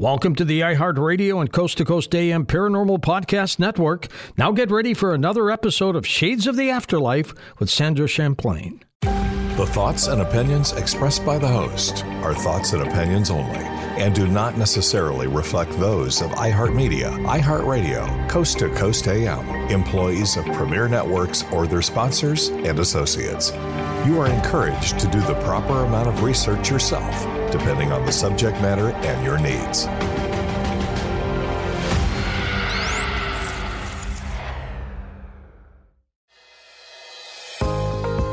Welcome to the iHeartRadio and Coast to Coast AM Paranormal Podcast Network. Now get ready for another episode of Shades of the Afterlife with Sandra Champlain. The thoughts and opinions expressed by the host are thoughts and opinions only and do not necessarily reflect those of iHeartMedia, iHeartRadio, Coast to Coast AM, employees of Premier Networks, or their sponsors and associates. You are encouraged to do the proper amount of research yourself, depending on the subject matter and your needs.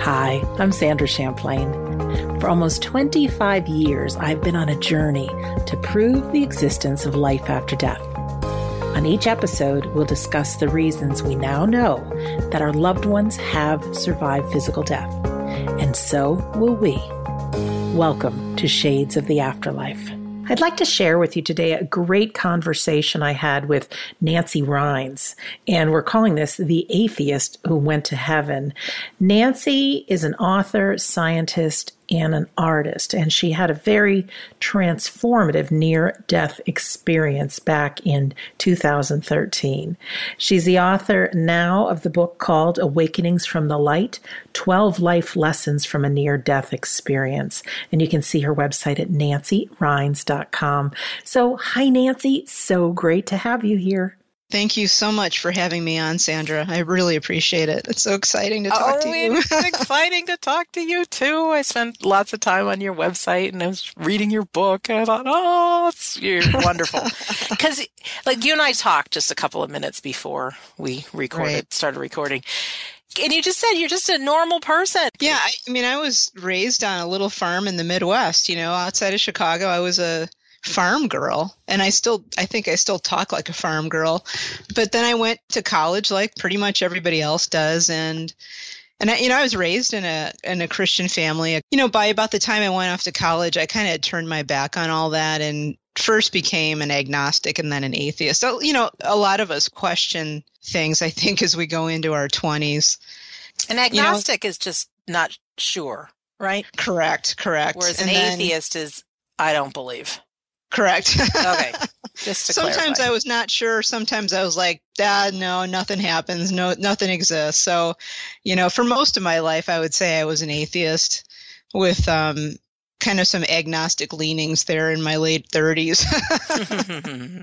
Hi, I'm Sandra Champlain. For almost 25 years, I've been on a journey to prove the existence of life after death. On each episode, we'll discuss the reasons we now know that our loved ones have survived physical death. And so will we. Welcome to Shades of the Afterlife. I'd like to share with you today a great conversation I had with Nancy Rynes, and we're calling this The Atheist Who Went to Heaven. Nancy is an author, scientist, and an artist, and she had a very transformative near death experience back in 2013. She's the author now of the book called Awakenings from the Light 12 Life Lessons from a Near Death Experience. And you can see her website at nancyrynes.com. So, hi, Nancy. So great to have you here. Thank you so much for having me on, Sandra. I really appreciate it. It's so exciting to talk oh, to you. it's exciting to talk to you too. I spent lots of time on your website and I was reading your book and I thought, oh, it's you're wonderful. Because like you and I talked just a couple of minutes before we recorded, right. started recording. And you just said you're just a normal person. Yeah, I, I mean, I was raised on a little farm in the Midwest, you know, outside of Chicago. I was a farm girl and I still I think I still talk like a farm girl. But then I went to college like pretty much everybody else does and and I, you know I was raised in a in a Christian family. You know by about the time I went off to college I kind of turned my back on all that and first became an agnostic and then an atheist. So you know a lot of us question things I think as we go into our 20s. An agnostic you know, is just not sure, right? Correct, correct. Whereas and an then, atheist is I don't believe. Correct. okay. Just sometimes clarify. I was not sure. Sometimes I was like, Dad, no, nothing happens. No, nothing exists. So, you know, for most of my life, I would say I was an atheist with um, kind of some agnostic leanings there in my late 30s.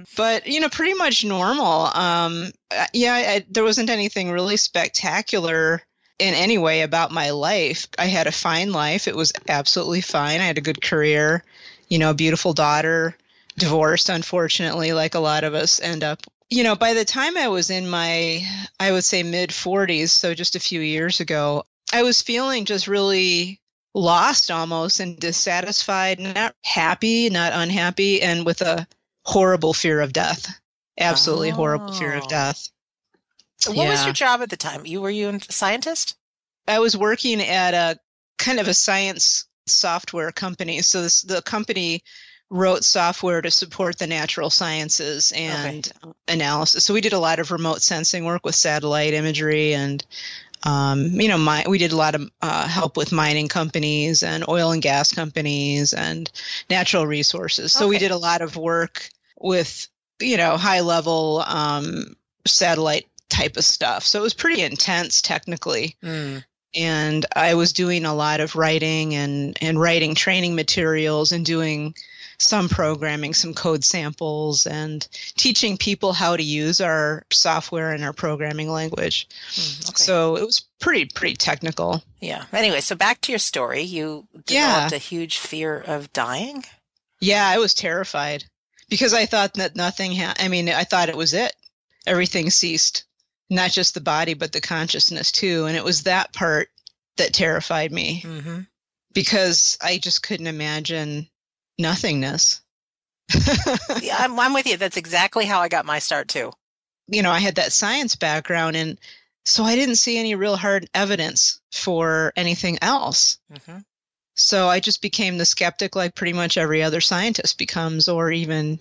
but, you know, pretty much normal. Um, yeah, I, there wasn't anything really spectacular in any way about my life. I had a fine life. It was absolutely fine. I had a good career you know, a beautiful daughter, divorced, unfortunately, like a lot of us end up. You know, by the time I was in my, I would say mid 40s, so just a few years ago, I was feeling just really lost almost and dissatisfied, not happy, not unhappy, and with a horrible fear of death. Absolutely oh. horrible fear of oh. death. So what yeah. was your job at the time? You were you a scientist? I was working at a kind of a science software company. So this, the company wrote software to support the natural sciences and okay. analysis. So we did a lot of remote sensing work with satellite imagery and um, you know, my, we did a lot of uh, help with mining companies and oil and gas companies and natural resources. So okay. we did a lot of work with, you know, high level um, satellite type of stuff. So it was pretty intense technically. Mm and I was doing a lot of writing and, and writing training materials and doing some programming, some code samples, and teaching people how to use our software and our programming language. Mm, okay. So it was pretty, pretty technical. Yeah. Anyway, so back to your story. You developed yeah. a huge fear of dying? Yeah, I was terrified because I thought that nothing had, I mean, I thought it was it. Everything ceased not just the body but the consciousness too and it was that part that terrified me mm-hmm. because i just couldn't imagine nothingness. Yeah I'm, I'm with you. That's exactly how i got my start too. You know i had that science background and so i didn't see any real hard evidence for anything else. Mm-hmm. so i just became the skeptic like pretty much every other scientist becomes or even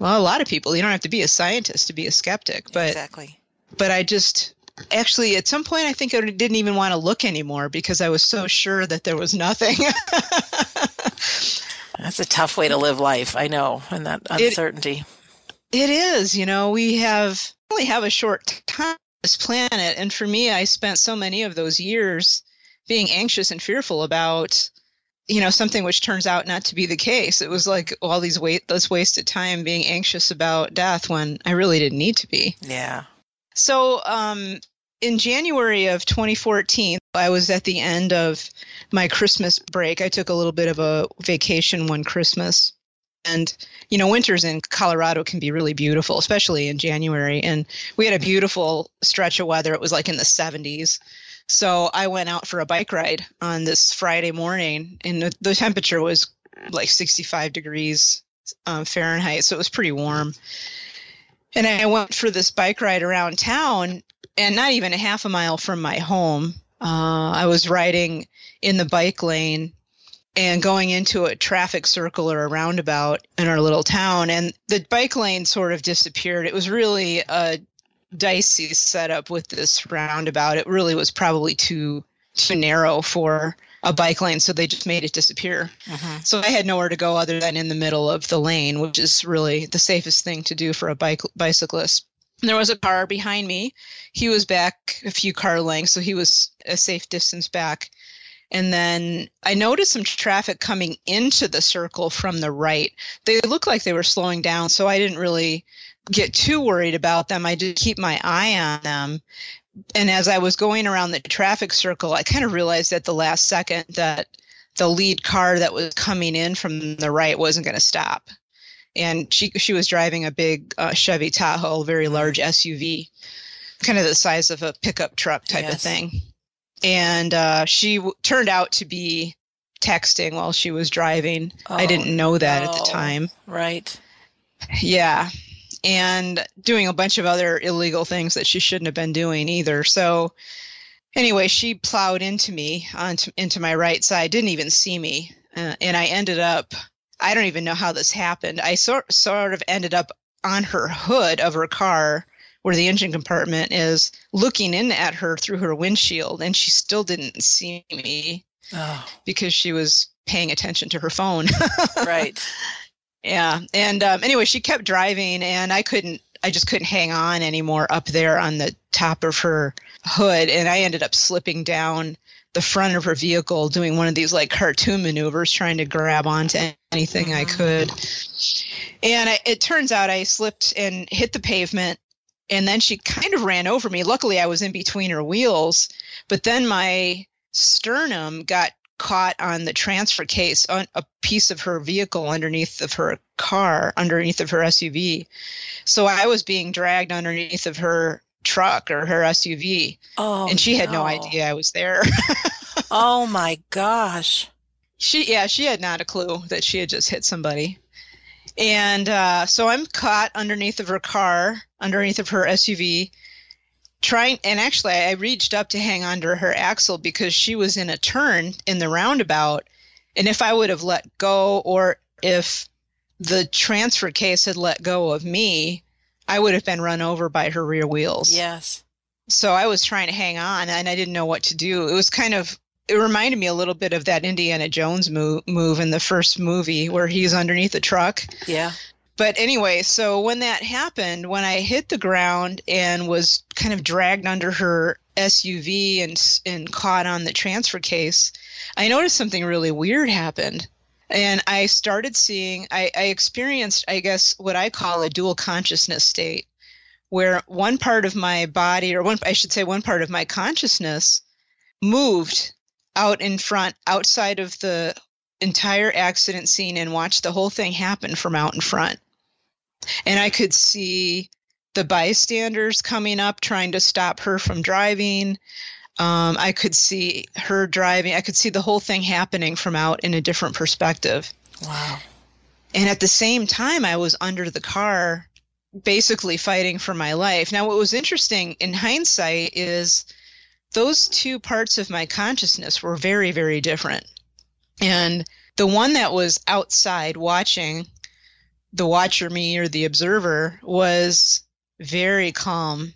well a lot of people. You don't have to be a scientist to be a skeptic but exactly. but I just actually at some point I think I didn't even want to look anymore because I was so sure that there was nothing. That's a tough way to live life. I know, and that uncertainty. It, it is. You know, we have only have a short time on this planet, and for me, I spent so many of those years being anxious and fearful about you know something which turns out not to be the case it was like all these wait this wasted time being anxious about death when i really didn't need to be yeah so um in January of 2014, I was at the end of my Christmas break. I took a little bit of a vacation one Christmas. And, you know, winters in Colorado can be really beautiful, especially in January. And we had a beautiful stretch of weather. It was like in the 70s. So I went out for a bike ride on this Friday morning, and the, the temperature was like 65 degrees um, Fahrenheit. So it was pretty warm. And I went for this bike ride around town, and not even a half a mile from my home. Uh, I was riding in the bike lane and going into a traffic circle or a roundabout in our little town, and the bike lane sort of disappeared. It was really a dicey setup with this roundabout. It really was probably too too narrow for a bike lane, so they just made it disappear. Mm-hmm. So I had nowhere to go other than in the middle of the lane, which is really the safest thing to do for a bike bicyclist. There was a car behind me. He was back a few car lengths, so he was a safe distance back. And then I noticed some traffic coming into the circle from the right. They looked like they were slowing down, so I didn't really get too worried about them. I did keep my eye on them. And as I was going around the traffic circle, I kind of realized at the last second that the lead car that was coming in from the right wasn't going to stop and she she was driving a big uh, Chevy Tahoe, very large SUV, kind of the size of a pickup truck type Yes. of thing. And uh, she w- turned out to be texting while she was driving. I Oh, didn't know that at the time. Right. Yeah. And doing a bunch of other illegal things that she shouldn't have been doing either. So anyway, she plowed into me onto into my right side, didn't even see me. Uh, and I ended up I don't even know how this happened. I sort sort of ended up on her hood of her car where the engine compartment is looking in at her through her windshield and she still didn't see me Oh, because she was paying attention to her phone. right. Yeah. And um, anyway, she kept driving, and I couldn't, I just couldn't hang on anymore up there on the top of her hood. And I ended up slipping down the front of her vehicle, doing one of these like cartoon maneuvers, trying to grab onto anything I mm-hmm. could. And I, it turns out I slipped and hit the pavement. And then she kind of ran over me. Luckily, I was in between her wheels. But then my sternum got caught on the transfer case on a piece of her vehicle underneath of her car underneath of her SUV so I was being dragged underneath of her truck or her SUV Oh, and she had no no. idea I was there Oh my gosh. she yeah she had not a clue that she had just hit somebody and uh, so i'm caught underneath of her car underneath of her suv trying and actually i reached up to hang onto her axle because she was in a turn in the roundabout and if i would have let go or if the transfer case had let go of me i would have been run over by her rear wheels Yes. so I was trying to hang on and I didn't know what to do. It was kind of it reminded me a little bit of that Indiana Jones move, move in the first movie where he's underneath the truck. Yeah. But anyway, so when that happened, when I hit the ground and was kind of dragged under her SUV and and caught on the transfer case, I noticed something really weird happened. And I started seeing I, I experienced, I guess, what I call a dual consciousness state where one part of my body or one I should say one part of my consciousness moved out in front outside of the entire accident scene and watched the whole thing happen from out in front. And I could see the bystanders coming up trying to stop her from driving. Um, I could see her driving. I could see the whole thing happening from out in a different perspective. Wow. And at the same time, I was under the car, basically fighting for my life. Now, what was interesting in hindsight is those two parts of my consciousness were very, very different. And the one that was outside watching, the watcher me or the observer, was very calm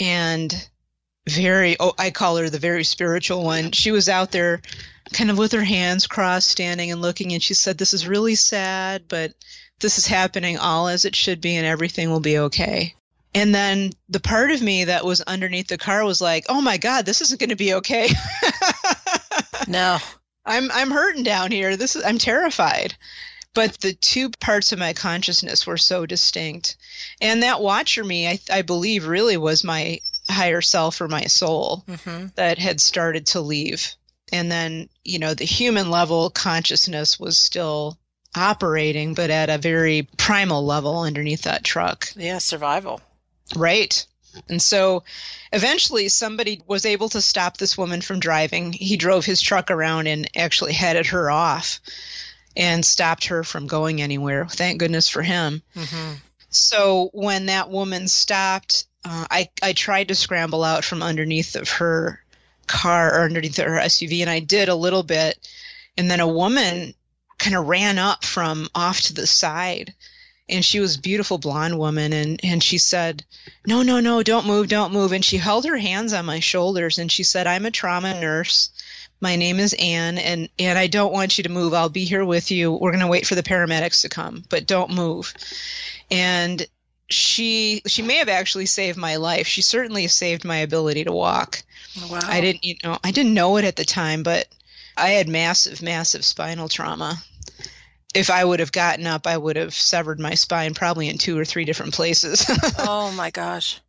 and very oh I call her the very spiritual one. She was out there kind of with her hands crossed standing and looking and she said this is really sad but this is happening all as it should be and everything will be okay. And then the part of me that was underneath the car was like, "Oh my god, this isn't going to be okay." no. I'm I'm hurting down here. This is I'm terrified. But the two parts of my consciousness were so distinct. And that watcher me, I, I believe, really was my higher self or my soul mm-hmm. that had started to leave. And then, you know, the human level consciousness was still operating, but at a very primal level underneath that truck. Yeah, survival. Right. And so eventually somebody was able to stop this woman from driving. He drove his truck around and actually headed her off and stopped her from going anywhere. Thank goodness for him. Mm-hmm. So when that woman stopped, uh, I, I tried to scramble out from underneath of her car or underneath her SUV, and I did a little bit. And then a woman kind of ran up from off to the side and she was beautiful blonde woman and and she said no no no don't move don't move. And she held her hands on my shoulders and she said i'm a trauma nurse. My name is anne and and i don't want you to move. I'll be here with you. We're going to wait for the paramedics to come but don't move. And she she may have actually saved my life. She certainly saved my ability to walk. Wow. I didn't you know I didn't know it at the time, but I had massive massive spinal trauma. If I would have gotten up, I would have severed my spine probably in two or three different places. oh my gosh.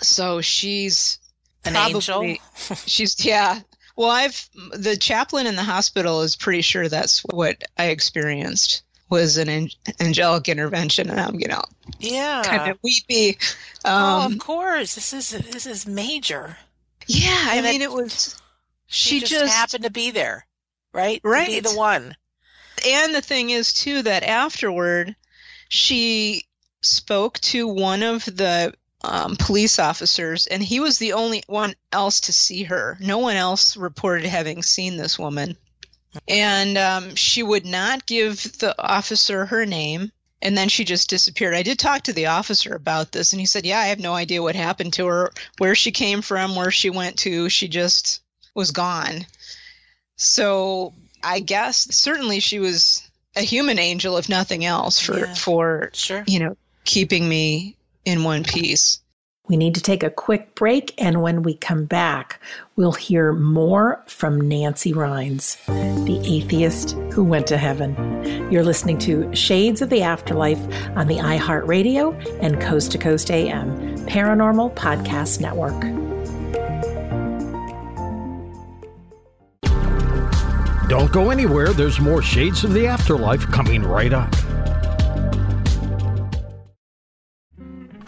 So she's an probably, angel. she's yeah. Well, I've the chaplain in the hospital is pretty sure that's what I experienced was an an- angelic intervention, and I'm you know yeah kind of weepy. Um, oh, of course, this is this is major. Yeah, I mean it, it was. She, just, just, happened to be there, right? Right, to be the one. And the thing is too that afterward, she spoke to one of the um, police officers, and he was the only one else to see her. No one else reported having seen this woman and um, she would not give the officer her name and then she just disappeared. I did talk to the officer about this, and he said, "Yeah, I have no idea what happened to her, where she came from, where she went to. She just was gone." So I guess certainly she was a human angel, if nothing else, for yeah, for sure. you know keeping me in one piece. We need to take a quick break, and when we come back, we'll hear more from Nancy Rynes, the atheist who went to heaven. You're listening to Shades of the Afterlife on the iHeartRadio and Coast to Coast AM Paranormal Podcast Network. Don't go anywhere, there's more Shades of the Afterlife coming right up.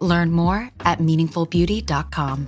Learn more at meaningfulbeauty.com.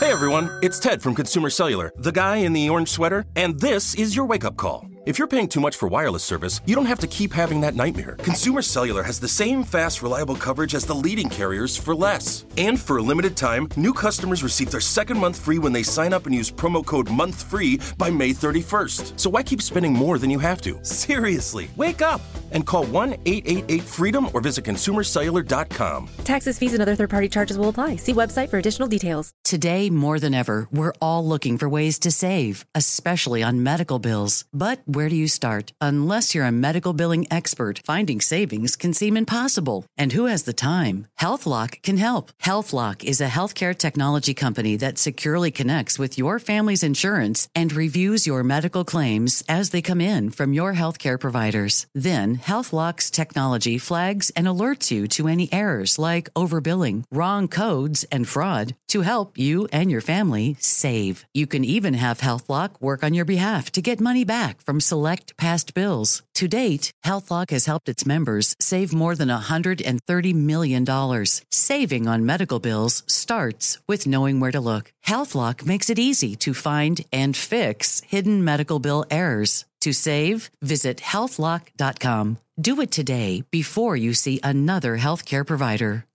Hey everyone, it's Ted from Consumer Cellular, the guy in the orange sweater, and this is your wake up call. If you're paying too much for wireless service, you don't have to keep having that nightmare. Consumer Cellular has the same fast, reliable coverage as the leading carriers for less. And for a limited time, new customers receive their second month free when they sign up and use promo code MONTHFREE by May 31st. So why keep spending more than you have to? Seriously, wake up and call 1 888 freedom or visit consumercellular.com. Taxes, fees, and other third party charges will apply. See website for additional details. Today, more than ever, we're all looking for ways to save, especially on medical bills. But where do you start? Unless you're a medical billing expert, finding savings can seem impossible. And who has the time? HealthLock can help. HealthLock is a healthcare technology company that securely connects with your family's insurance and reviews your medical claims as they come in from your healthcare providers. Then HealthLock's technology flags and alerts you to any errors like overbilling, wrong codes, and fraud to help you and your family save. You can even have HealthLock work on your behalf to get money back from select past bills. To date, HealthLock has helped its members save more than $130 million. Saving on medical bills starts with knowing where to look. HealthLock makes it easy to find and fix hidden medical bill errors. To save, visit healthlock.com. Do it today before you see another healthcare provider.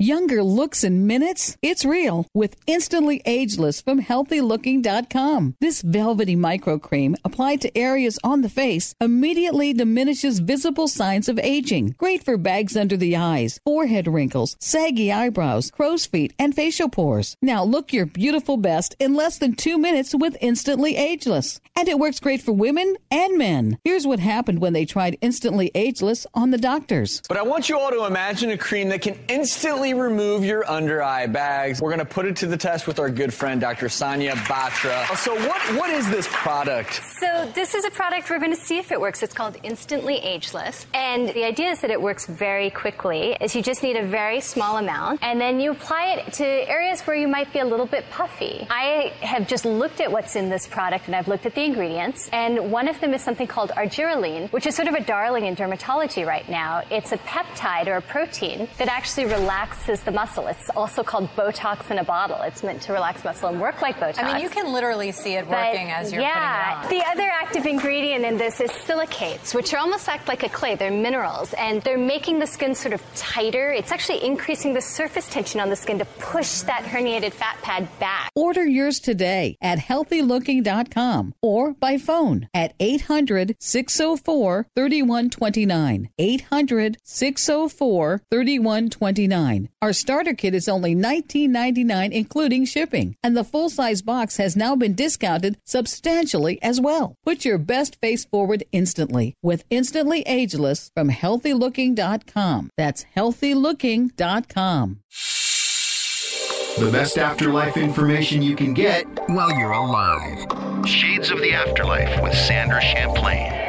Younger looks in minutes? It's real with Instantly Ageless from HealthyLooking.com. This velvety micro cream applied to areas on the face immediately diminishes visible signs of aging. Great for bags under the eyes, forehead wrinkles, saggy eyebrows, crow's feet, and facial pores. Now look your beautiful best in less than two minutes with Instantly Ageless. And it works great for women and men. Here's what happened when they tried Instantly Ageless on the doctors. But I want you all to imagine a cream that can instantly remove your under eye bags. We're going to put it to the test with our good friend, Dr. Sonia Batra. So, what, what is this product? So, this is a product we're going to see if it works. It's called Instantly Ageless. And the idea is that it works very quickly, is you just need a very small amount, and then you apply it to areas where you might be a little bit puffy. I have just looked at what's in this product, and I've looked at the ingredients, and one of them is something called argireline, which is sort of a darling in dermatology right now. It's a peptide or a protein that actually relaxes relaxes the muscle. It's also called Botox in a bottle. It's meant to relax muscle and work like Botox. I mean, you can literally see it working but, as you're yeah, putting it on. The other active ingredient in this is silicates, which are almost act like a clay. They're minerals, and they're making the skin sort of tighter. It's actually increasing the surface tension on the skin to push that herniated fat pad back. Order yours today at healthylooking.com or by phone at 800 604 3129. 800 604 3129. Our starter kit is only $19.99, including shipping, and the full size box has now been discounted substantially as well. Put your best face forward instantly with Instantly Ageless from HealthyLooking.com. That's HealthyLooking.com. The best afterlife information you can get while you're alive. Shades of the Afterlife with Sandra Champlain.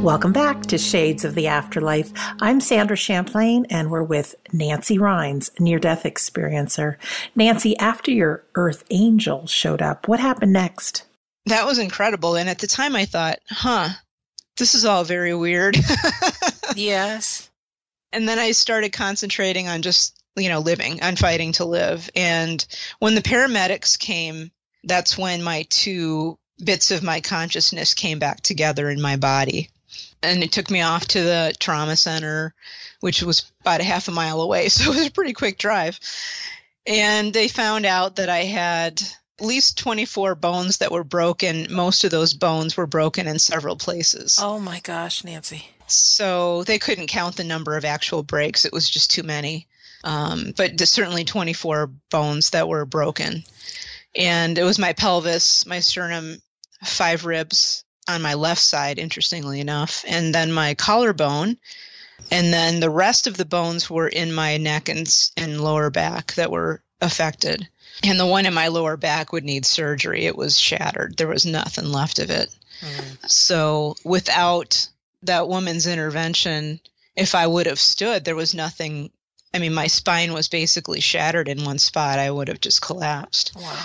Welcome back to Shades of the Afterlife. I'm Sandra Champlain, and we're with Nancy Rynes, near death experiencer. Nancy, after your Earth Angel showed up, what happened next? That was incredible. And at the time, I thought, huh, this is all very weird. yes. And then I started concentrating on just, you know, living, on fighting to live. And when the paramedics came, that's when my two bits of my consciousness came back together in my body and it took me off to the trauma center, which was about a half a mile away. So it was a pretty quick drive. And they found out that I had at least 24 bones that were broken. Most of those bones were broken in several places. Oh my gosh, Nancy. So they couldn't count the number of actual breaks, it was just too many. Um, but certainly 24 bones that were broken. And it was my pelvis, my sternum, five ribs, on my left side, interestingly enough, and then my collarbone. And then the rest of the bones were in my neck and, and lower back that were affected. And the one in my lower back would need surgery. It was shattered. There was nothing left of it. Mm. So without that woman's intervention, if I would have stood, there was nothing. I mean, my spine was basically shattered in one spot. I would have just collapsed. Wow.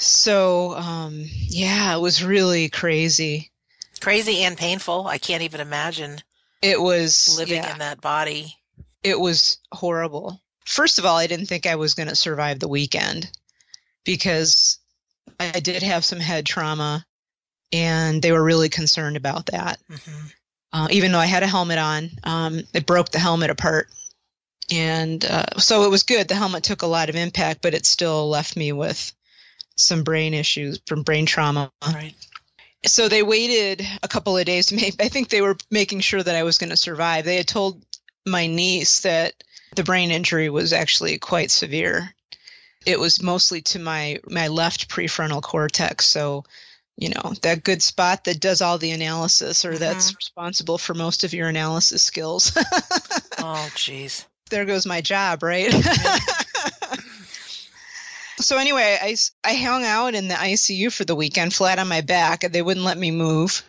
So, um, yeah, it was really crazy. Crazy and painful. I can't even imagine. It was living yeah, in that body. It was horrible. First of all, I didn't think I was going to survive the weekend because I did have some head trauma and they were really concerned about that. Mm-hmm. Uh, even though I had a helmet on, um, it broke the helmet apart. And uh, so it was good. The helmet took a lot of impact, but it still left me with some brain issues from brain trauma. Right. So they waited a couple of days to make, I think they were making sure that I was going to survive. They had told my niece that the brain injury was actually quite severe. It was mostly to my, my left prefrontal cortex. So you know, that good spot that does all the analysis or Mm-hmm. that's responsible for most of your analysis skills. oh, jeez. there goes my job, right? so anyway, I, I hung out in the ICU for the weekend, flat on my back. And they wouldn't let me move,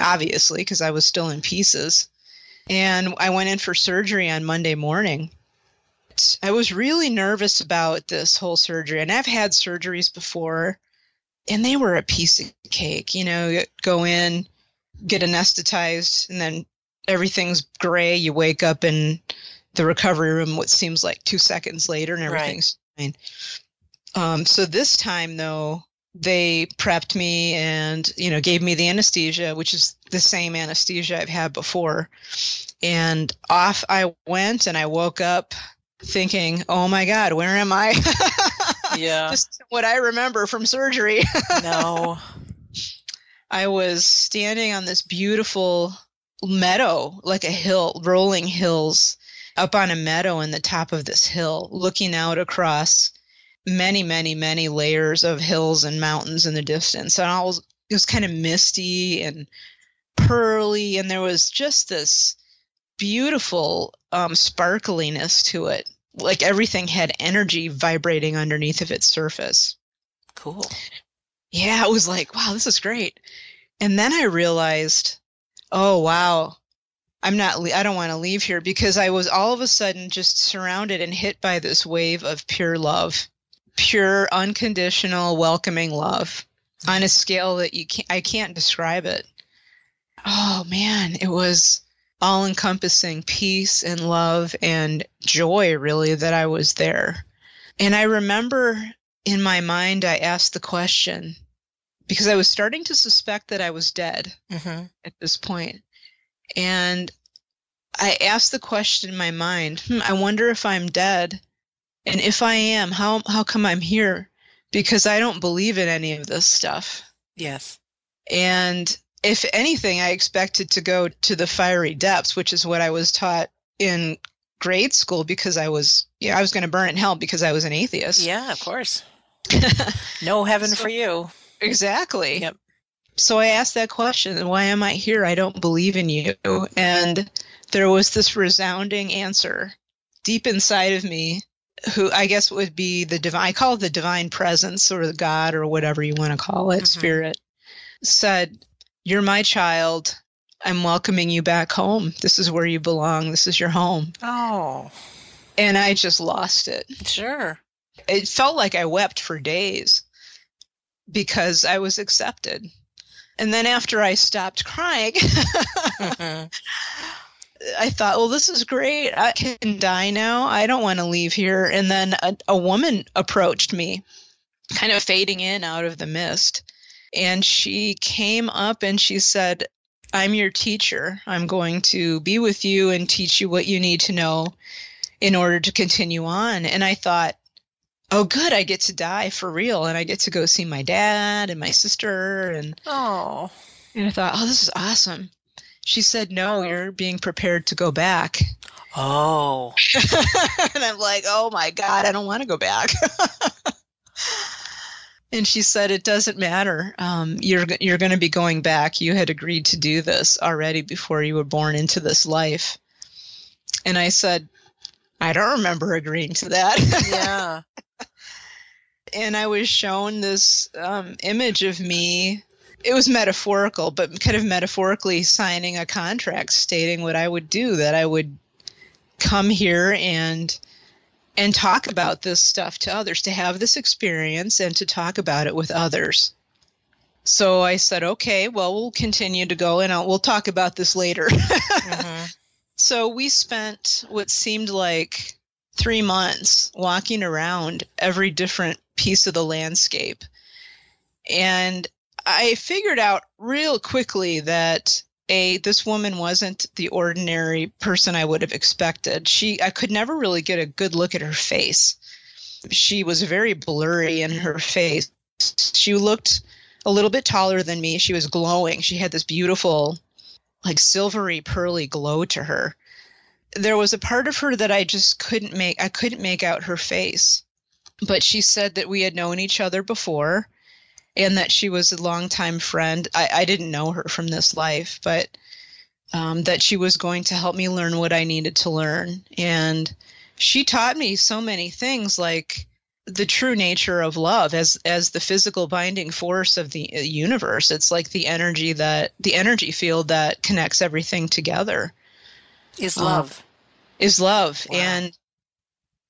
obviously, because I was still in pieces. And I went in for surgery on Monday morning. I was really nervous about this whole surgery, and I've had surgeries before, and they were a piece of cake. You know, go in, get anesthetized, and then everything's gray. You wake up in the recovery room, what seems like two seconds later, and Right. everything's fine. Um, so this time, though, they prepped me and you know gave me the anesthesia, which is the same anesthesia I've had before, and off I went, and I woke up thinking, "Oh my God, where am I?" Yeah. Just what I remember from surgery. no. I was standing on this beautiful meadow, like a hill, rolling hills, up on a meadow in the top of this hill, looking out across many, many, many layers of hills and mountains in the distance. And I was, it was kind of misty and pearly, and there was just this beautiful um, sparkliness to it. Like everything had energy vibrating underneath of its surface. Cool. Yeah, it was like, wow, this is great. And then I realized, oh, wow, I'm not, I don't want to leave here because I was all of a sudden just surrounded and hit by this wave of pure love, pure, unconditional, welcoming love on a scale that you can't, I can't describe it. Oh man, it was all encompassing peace and love and joy, really, that I was there. And I remember in my mind, I asked the question because I was starting to suspect that I was dead Mm-hmm. at this point. And I asked the question in my mind, hmm, I wonder if I'm dead. And if I am, how, how come I'm here? Because I don't believe in any of this stuff. Yes. And if anything, I expected to go to the fiery depths, which is what I was taught in grade school because I was, yeah, I was going to burn in hell because I was an atheist. Yeah, of course. no heaven for you. Exactly. Yep. So I asked that question, why am I here? I don't believe in you. And there was this resounding answer deep inside of me, who I guess would be the divine, I call it the divine presence or the God or whatever you want to call it, mm-hmm. spirit, said, You're my child. I'm welcoming you back home. This is where you belong. This is your home. Oh, And I just lost it. sure. It felt like I wept for days because I was accepted. And then after I stopped crying, mm-hmm. I thought, well, this is great. I can die now. I don't want to leave here. And then a, a woman approached me, kind of fading in out of the mist. And she came up and she said, I'm your teacher. I'm going to be with you and teach you what you need to know in order to continue on. And I thought, oh, good, I get to die for real. And I get to go see my dad and my sister. And, Oh, and I thought, oh, this is awesome. She said, no, you're being prepared to go back. oh, and I'm like, oh my God, I don't want to go back. and she said, it doesn't matter. Um, you're, you're going to be going back. You had agreed to do this already before you were born into this life. And I said, I don't remember agreeing to that. yeah. and I was shown this um, image of me. It was metaphorical, but kind of metaphorically signing a contract stating what I would do, that I would come here and and talk about this stuff to others, to have this experience and to talk about it with others. So I said, okay, well, we'll continue to go and I'll, we'll talk about this later. Mm-hmm. So we spent what seemed like three months walking around every different piece of the landscape. And I figured out real quickly that a this woman wasn't the ordinary person I would have expected. She I could never really get a good look at her face. She was very blurry in her face. She looked a little bit taller than me. She was glowing. She had this beautiful like silvery pearly glow to her. There was a part of her that I just couldn't make I couldn't make out her face. But she said that we had known each other before and that she was a longtime friend. I, I didn't know her from this life, but um, that she was going to help me learn what I needed to learn. And she taught me so many things like the true nature of love as as the physical binding force of the uh, universe it's like the energy that the energy field that connects everything together is love is love wow. and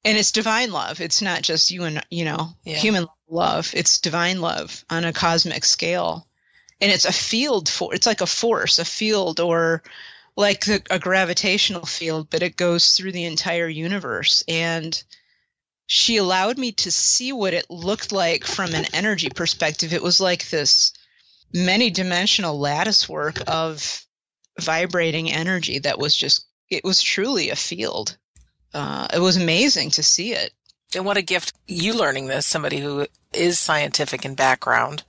and it's divine love it's not just you and you know yeah. human love it's divine love on a cosmic scale. And it's a field for it's like a force a field or like the, a gravitational field but it goes through the entire universe. And she allowed me to see what it looked like from an energy perspective. It was like this many dimensional lattice work of vibrating energy that was just it was truly a field. Uh, it was amazing to see it and what a gift you learning this, somebody who is scientific in background.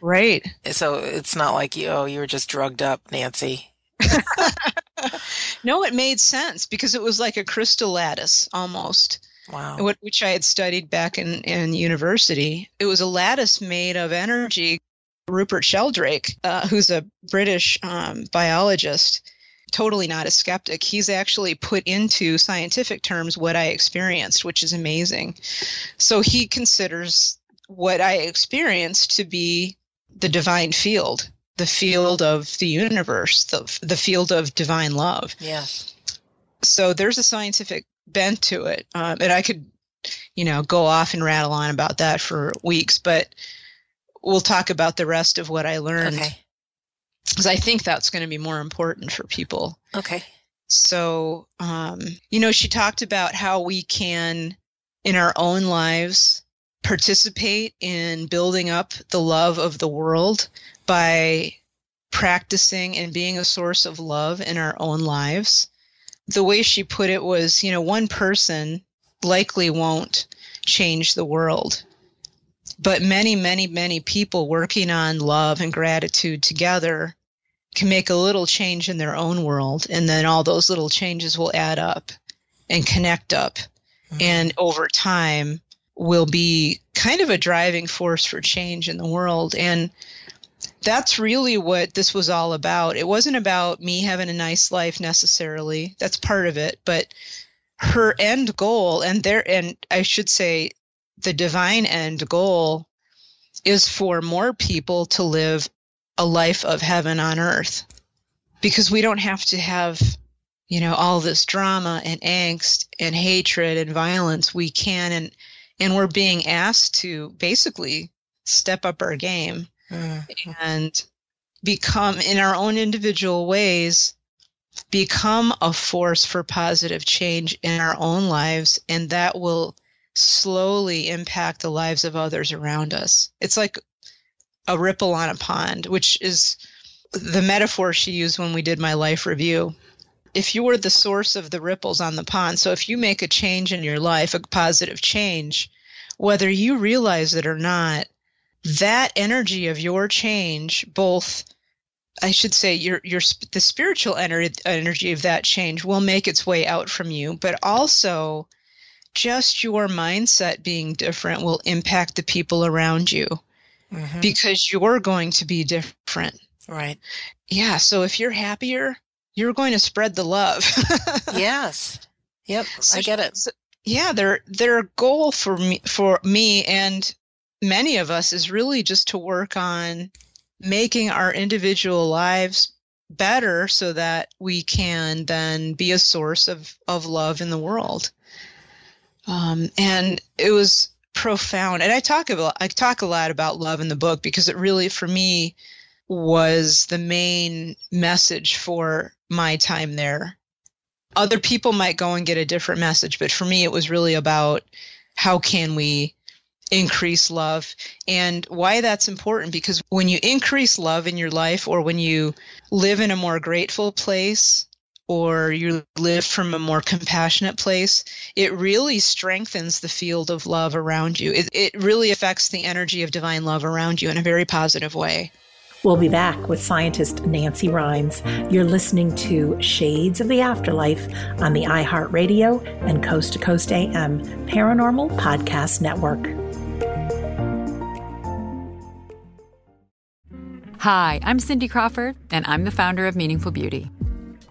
Right. So it's not like you, oh, you were just drugged up, Nancy. no, it made sense because it was like a crystal lattice almost. Wow. Which I had studied back in, in university. It was a lattice made of energy. Rupert Sheldrake, uh, who's a British um, biologist, totally not a skeptic. He's actually put into scientific terms what I experienced, which is amazing. So he considers what I experienced to be the divine field, the field of the universe, the, the field of divine love. Yes. So there's a scientific bent to it. Um, and I could, you know, go off and rattle on about that for weeks, but we'll talk about the rest of what I learned. Okay because I think that's going to be more important for people. Okay. So, um, you know, she talked about how we can, in our own lives, participate in building up the love of the world by practicing and being a source of love in our own lives. The way she put it was, you know, one person likely won't change the world but many, many, many people working on love and gratitude together can make a little change in their own world. And then all those little changes will add up and connect up. Mm-hmm. And over time, will be kind of a driving force for change in the world. And that's really what this was all about. It wasn't about me having a nice life necessarily. That's part of it. But her end goal and there and I should say the divine end goal is for more people to live a life of heaven on earth. Because we don't have to have you know all this drama and angst and hatred and violence. We can and and we're being asked to basically step up our game mm-hmm. and become in our own individual ways become a force for positive change in our own lives. And that will slowly impact the lives of others around us. It's like a ripple on a pond, which is the metaphor she used when we did my life review. If you were the source of the ripples on the pond, so if you make a change in your life, a positive change, whether you realize it or not, that energy of your change, both I should say your your the spiritual ener- energy of that change will make its way out from you, but also just your mindset being different will impact the people around you mm-hmm. because you're going to be different. Right. Yeah. So if you're happier, you're going to spread the love. yes. Yep. So, I get it. So, yeah. Their their goal for me for me and many of us is really just to work on making our individual lives better so that we can then be a source of, of love in the world. Um, and it was profound. And I talk about I talk a lot about love in the book because it really, for me, was the main message for my time there. Other people might go and get a different message, but for me, it was really about how can we increase love and why that's important because when you increase love in your life or when you live in a more grateful place or you live from a more compassionate place, it really strengthens the field of love around you. It, it really affects the energy of divine love around you in a very positive way. We'll be back with scientist Nancy Rynes. You're listening to Shades of the Afterlife on the iHeartRadio and Coast to Coast AM Paranormal Podcast Network. Hi, I'm Cindy Crawford, and I'm the founder of Meaningful Beauty.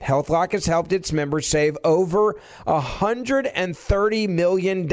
HealthLock has helped its members save over $130 million.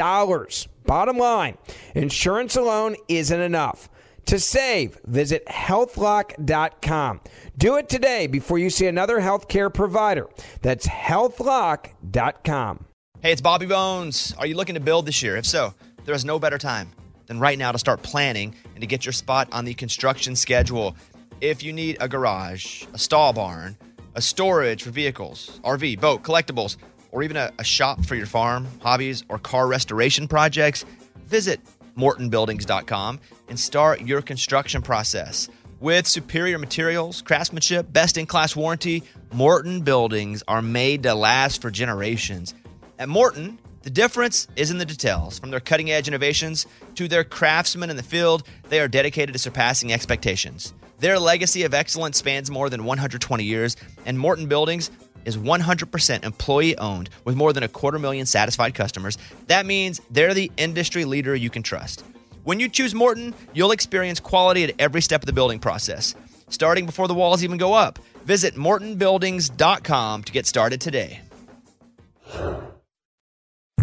Bottom line, insurance alone isn't enough. To save, visit healthlock.com. Do it today before you see another healthcare provider. That's healthlock.com. Hey, it's Bobby Bones. Are you looking to build this year? If so, there is no better time than right now to start planning and to get your spot on the construction schedule. If you need a garage, a stall barn, a storage for vehicles, RV, boat, collectibles, or even a, a shop for your farm, hobbies, or car restoration projects, visit mortonbuildings.com and start your construction process. With superior materials, craftsmanship, best in class warranty, Morton buildings are made to last for generations. At Morton, the difference is in the details. From their cutting edge innovations to their craftsmen in the field, they are dedicated to surpassing expectations. Their legacy of excellence spans more than 120 years, and Morton Buildings is 100% employee owned with more than a quarter million satisfied customers. That means they're the industry leader you can trust. When you choose Morton, you'll experience quality at every step of the building process, starting before the walls even go up. Visit mortonbuildings.com to get started today.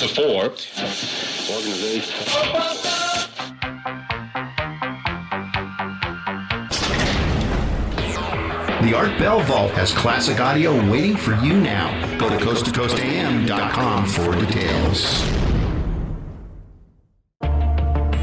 The four The Art Bell Vault has classic audio waiting for you now. Go to coasttocoastam.com for details.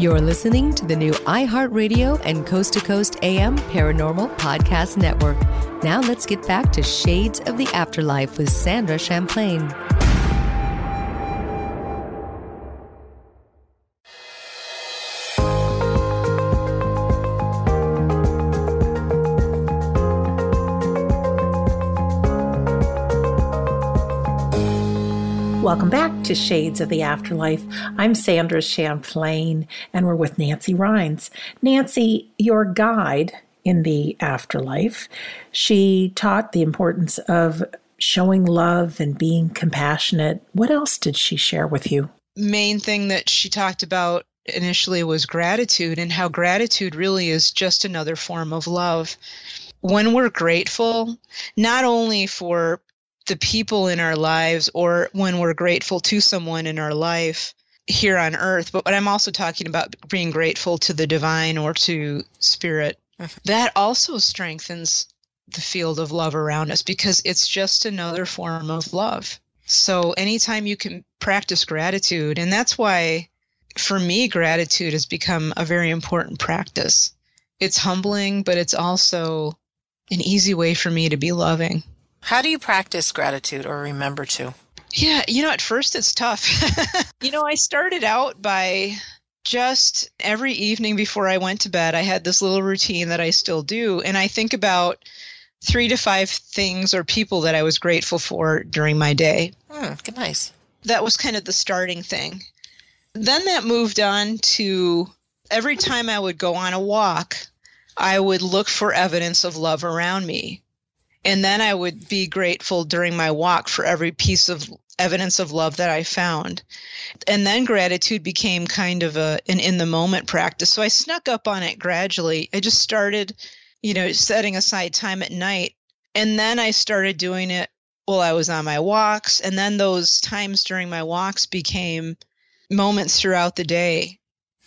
You're listening to the new iHeartRadio and Coast to Coast AM Paranormal Podcast Network. Now let's get back to Shades of the Afterlife with Sandra Champlain. Welcome back to Shades of the Afterlife. I'm Sandra Champlain, and we're with Nancy Rynes. Nancy, your guide in the afterlife, she taught the importance of showing love and being compassionate. What else did she share with you? Main thing that she talked about initially was gratitude and how gratitude really is just another form of love. when we're grateful, not only for the people in our lives or when we're grateful to someone in our life here on earth, but I'm also talking about being grateful to the divine or to spirit, mm-hmm. that also strengthens the field of love around us because it's just another form of love. So anytime you can practice gratitude, and that's why for me, gratitude has become a very important practice. It's humbling, but it's also an easy way for me to be loving. How do you practice gratitude or remember to? Yeah, you know, at first it's tough. you know, I started out by just every evening before I went to bed, I had this little routine that I still do. And I think about three to five things or people that I was grateful for during my day. Hmm, good, nice. That was kind of the starting thing. Then that moved on to every time I would go on a walk, I would look for evidence of love around me. And then I would be grateful during my walk for every piece of evidence of love that I found. And then gratitude became kind of a an in the moment practice. So I snuck up on it gradually. I just started, you know, setting aside time at night. And then I started doing it while I was on my walks. And then those times during my walks became moments throughout the day.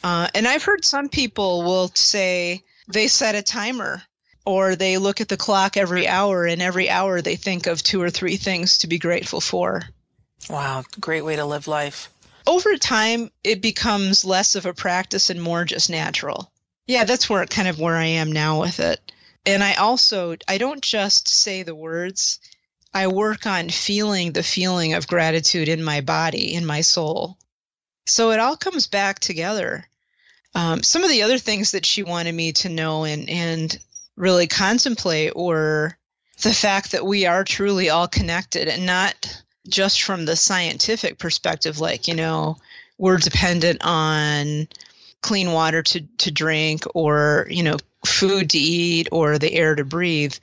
Uh, and I've heard some people will say they set a timer or they look at the clock every hour and every hour they think of two or three things to be grateful for. Wow, great way to live life. Over time, it becomes less of a practice and more just natural. Yeah, that's where kind of where I am now with it. And I also I don't just say the words. I work on feeling the feeling of gratitude in my body, in my soul. So it all comes back together. Um, some of the other things that she wanted me to know and and really contemplate were the fact that we are truly all connected and not just from the scientific perspective, like, you know, we're dependent on clean water to, to drink or, you know, food to eat or the air to breathe.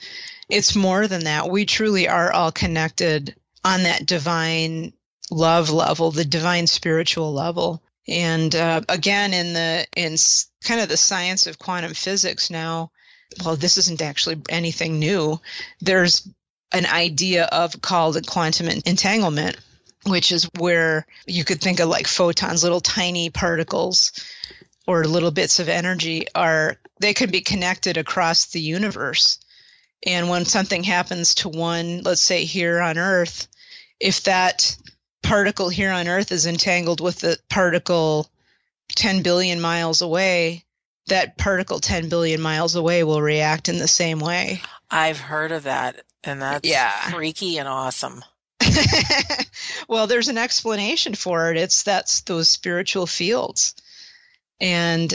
It's more than that. We truly are all connected on that divine love level, the divine spiritual level. And uh, again, in the in kind of the science of quantum physics now, well, this isn't actually anything new. There's an idea of called quantum entanglement, which is where you could think of like photons, little tiny particles or little bits of energy are they can be connected across the universe. And when something happens to one, let's say here on Earth, if that particle here on Earth is entangled with the particle 10 billion miles away, that particle 10 billion miles away will react in the same way. I've heard of that, and that's yeah. freaky and awesome. well, there's an explanation for it. It's that's those spiritual fields. And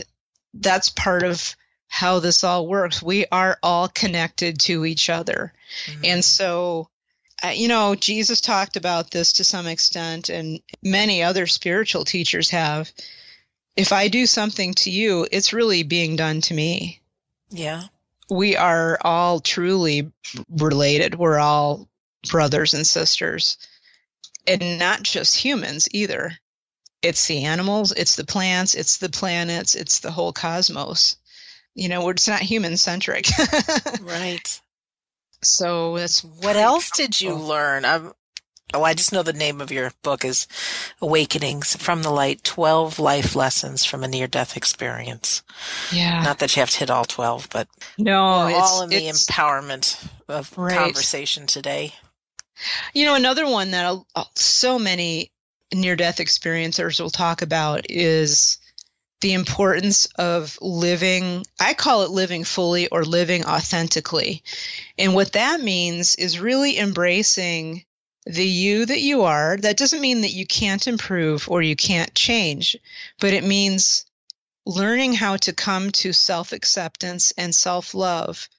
that's part of how this all works. We are all connected to each other. Mm-hmm. And so, uh, you know, Jesus talked about this to some extent, and many other spiritual teachers have if I do something to you, it's really being done to me. Yeah. We are all truly related. We're all brothers and sisters. And not just humans either. It's the animals, it's the plants, it's the planets, it's the whole cosmos. You know, it's not human centric. right. So that's what else did you learn? I'm Oh, I just know the name of your book is Awakenings from the Light 12 Life Lessons from a Near Death Experience. Yeah. Not that you have to hit all 12, but no, all in the empowerment of right. conversation today. You know, another one that so many near death experiencers will talk about is the importance of living, I call it living fully or living authentically. And what that means is really embracing the you that you are. That doesn't mean that you can't improve or you can't change, but it means learning how to come to self acceptance and self love,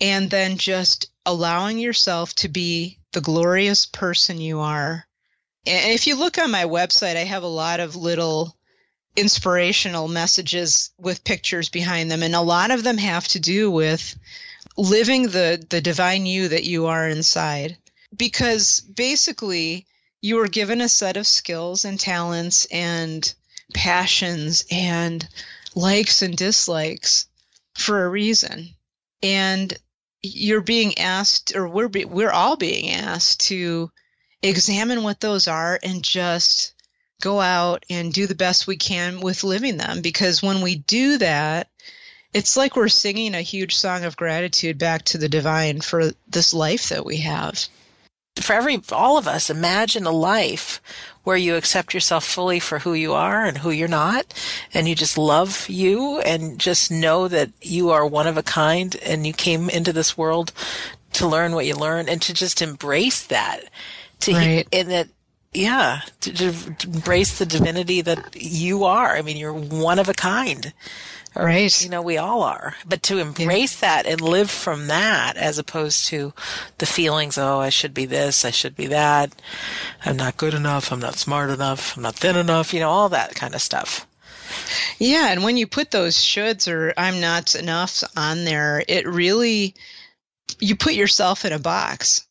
and then just allowing yourself to be the glorious person you are. And if you look on my website, I have a lot of little inspirational messages with pictures behind them, and a lot of them have to do with living the, the divine you that you are inside because basically you were given a set of skills and talents and passions and likes and dislikes for a reason. And you're being asked, or we're be, we're all being asked to examine what those are and just go out and do the best we can with living them. Because when we do that, it's like we're singing a huge song of gratitude back to the divine for this life that we have. For every all of us, imagine a life where you accept yourself fully for who you are and who you're not, and you just love you and just know that you are one of a kind and you came into this world to learn what you learn and to just embrace that. To right. and that yeah, to, to embrace the divinity that you are. I mean, you're one of a kind. Right. You know, we all are. But to embrace yeah. that and live from that as opposed to the feelings, oh, I should be this, I should be that, I'm not good enough, I'm not smart enough, I'm not thin enough, you know, all that kind of stuff. Yeah, and when you put those shoulds or I'm not enough on there, it really, you put yourself in a box.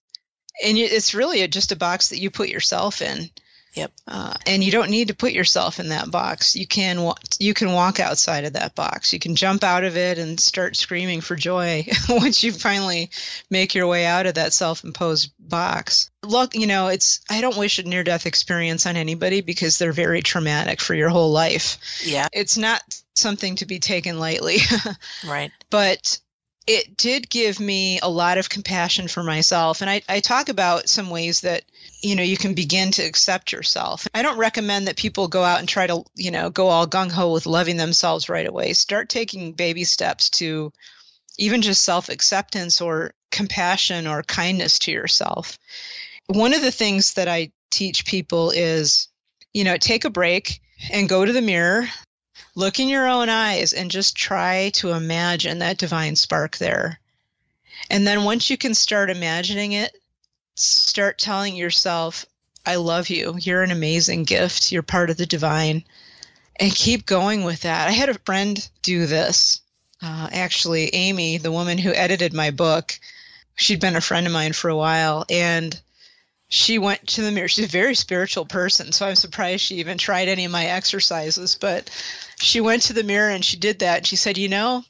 And it's really just a box that you put yourself in. Yep. Uh, and you don't need to put yourself in that box. You can you can walk outside of that box. You can jump out of it and start screaming for joy once you finally make your way out of that self-imposed box. Look, you know, it's I don't wish a near-death experience on anybody because they're very traumatic for your whole life. Yeah. It's not something to be taken lightly. right. But it did give me a lot of compassion for myself. And I, I talk about some ways that, you know, you can begin to accept yourself. I don't recommend that people go out and try to, you know, go all gung ho with loving themselves right away. Start taking baby steps to even just self acceptance or compassion or kindness to yourself. One of the things that I teach people is, you know, take a break and go to the mirror, Look in your own eyes and just try to imagine that divine spark there. And then once you can start imagining it, start telling yourself, I love you. You're an amazing gift. You're part of the divine. And keep going with that. I had a friend do this. Uh, actually, Amy, the woman who edited my book, she'd been a friend of mine for a while. And she went to the mirror. She's a very spiritual person, so I'm surprised she even tried any of my exercises. But she went to the mirror and she did that. And she said, You know,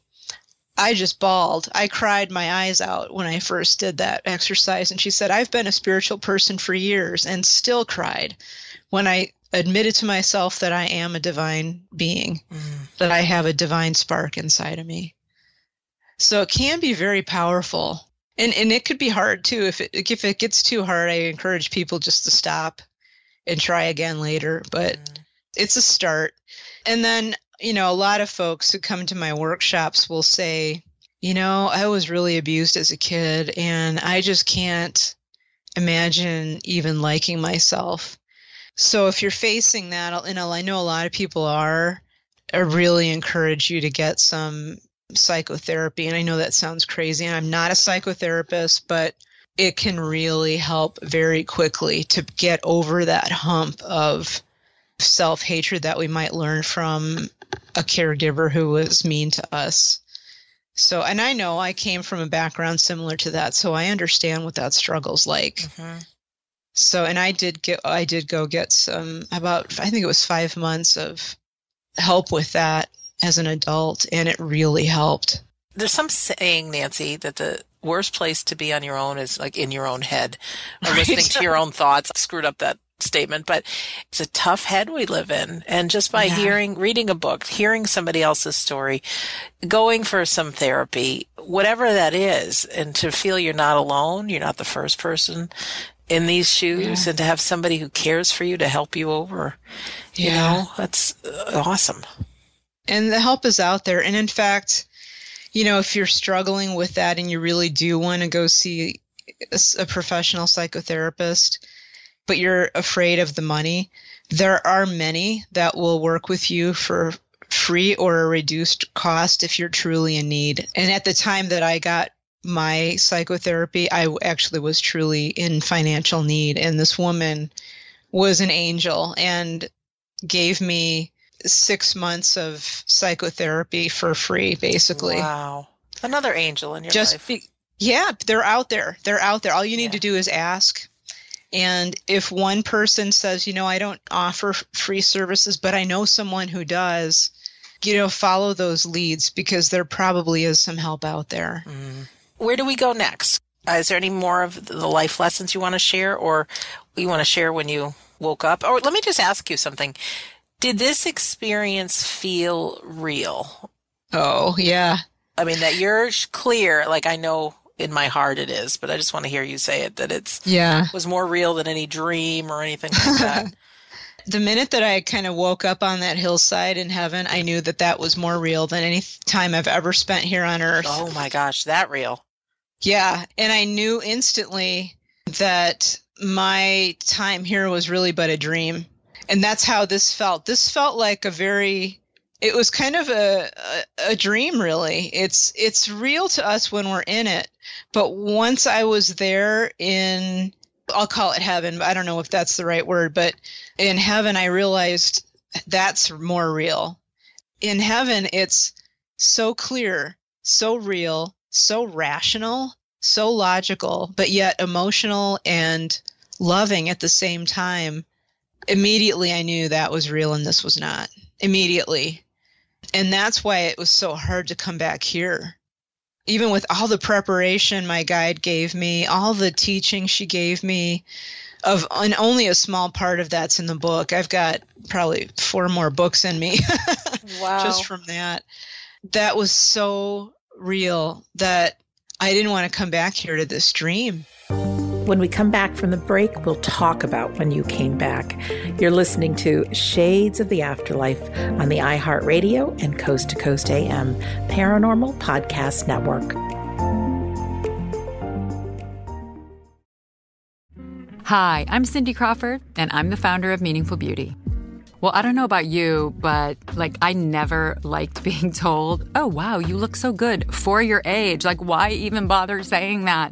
I just bawled. I cried my eyes out when I first did that exercise. And she said, I've been a spiritual person for years and still cried when I admitted to myself that I am a divine being, mm. that I have a divine spark inside of me. So it can be very powerful and and it could be hard too. If it if it gets too hard i encourage people just to stop and try again later. But mm. it's a start. And then you know a lot of folks who come to my workshops will say you know i was really abused as a kid and i just can't imagine even liking myself. So if you're facing that know i know a lot of people are i really encourage you to get some psychotherapy. And I know that sounds crazy, and I'm not a psychotherapist, but it can really help very quickly to get over that hump of self hatred that we might learn from a caregiver who was mean to us. So, and I know I came from a background similar to that, so I understand what that struggle's like. Mm-hmm. So, and I did get, I did go get some about, I think it was five months of help with that as an adult, and it really helped. There's some saying, Nancy, that the worst place to be on your own is like in your own head, or right. listening to your own thoughts. I screwed up that statement, but it's a tough head we live in. And just by yeah. hearing, reading a book, hearing somebody else's story, going for some therapy, whatever that is, and to feel you're not alone, you're not the first person in these shoes, yeah. and to have somebody who cares for you to help you over, you yeah. know, that's uh, awesome and the help is out there. And in fact, you know, if you're struggling with that and you really do want to go see a, professional psychotherapist, but you're afraid of the money, there are many that will work with you for free or a reduced cost if you're truly in need. And at the time that I got my psychotherapy, I actually was truly in financial need. And this woman was an angel and gave me six months of psychotherapy for free, basically. Wow. Another angel in your Just life. Be, yeah, they're out there. They're out there. All you need yeah. to do is ask. And if one person says, you know, I don't offer free services, but I know someone who does, you know, follow those leads because there probably is some help out there. Mm. where do we go next? Uh, is there any more of the life lessons you want to share or you want to share when you woke up? Or let me just ask you something. Did this experience feel real? Oh, yeah. I mean, that you're clear, like I know in my heart it is, but I just want to hear you say it that it's yeah was more real than any dream or anything like that. the minute that I kind of woke up on that hillside in heaven, I knew that that was more real than any time I've ever spent here on earth. Oh my gosh, that real. Yeah, and I knew instantly that my time here was really but a dream. And that's how this felt. This felt like a very it was kind of a, a, a dream really. It's it's real to us when we're in it, but once I was there in I'll call it heaven, but I don't know if that's the right word, but in heaven I realized that's more real. In heaven it's so clear, so real, so rational, so logical, but yet emotional and loving at the same time. Immediately I knew that was real and this was not. Immediately. And that's why it was so hard to come back here. Even with all the preparation my guide gave me, all the teaching she gave me, of and only a small part of that's in the book. I've got probably four more books in me. wow. Just from that. That was so real that I didn't want to come back here to this dream. When we come back from the break, we'll talk about when you came back. You're listening to Shades of the Afterlife on the iHeartRadio and Coast to Coast AM Paranormal Podcast Network. Hi, I'm Cindy Crawford, and I'm the founder of Meaningful Beauty. Well, I don't know about you, but like I never liked being told, oh, wow, you look so good for your age. Like, why even bother saying that?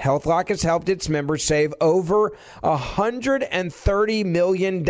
HealthLock has helped its members save over $130 million.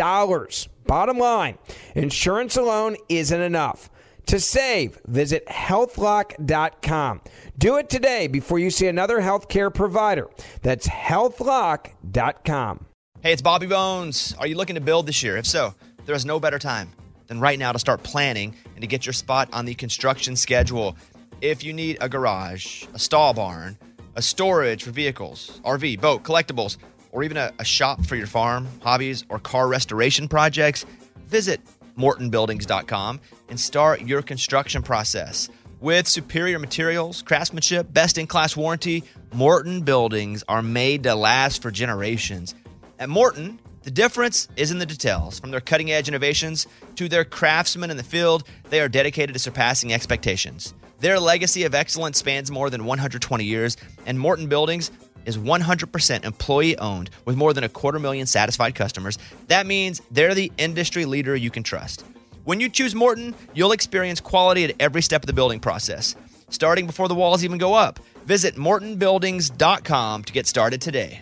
Bottom line, insurance alone isn't enough. To save, visit healthlock.com. Do it today before you see another healthcare provider. That's healthlock.com. Hey, it's Bobby Bones. Are you looking to build this year? If so, there is no better time than right now to start planning and to get your spot on the construction schedule. If you need a garage, a stall barn, a storage for vehicles, RV, boat, collectibles, or even a, a, shop for your farm, hobbies, or car restoration projects, visit mortonbuildings.com and start your construction process. With superior materials, craftsmanship, best in class warranty, Morton buildings are made to last for generations. At Morton, the difference is in the details. From their cutting edge innovations to their craftsmen in the field, they are dedicated to surpassing expectations. Their legacy of excellence spans more than 120 years, and Morton Buildings is 100% employee owned with more than a quarter million satisfied customers. That means they're the industry leader you can trust. When you choose Morton, you'll experience quality at every step of the building process, starting before the walls even go up. Visit mortonbuildings.com to get started today.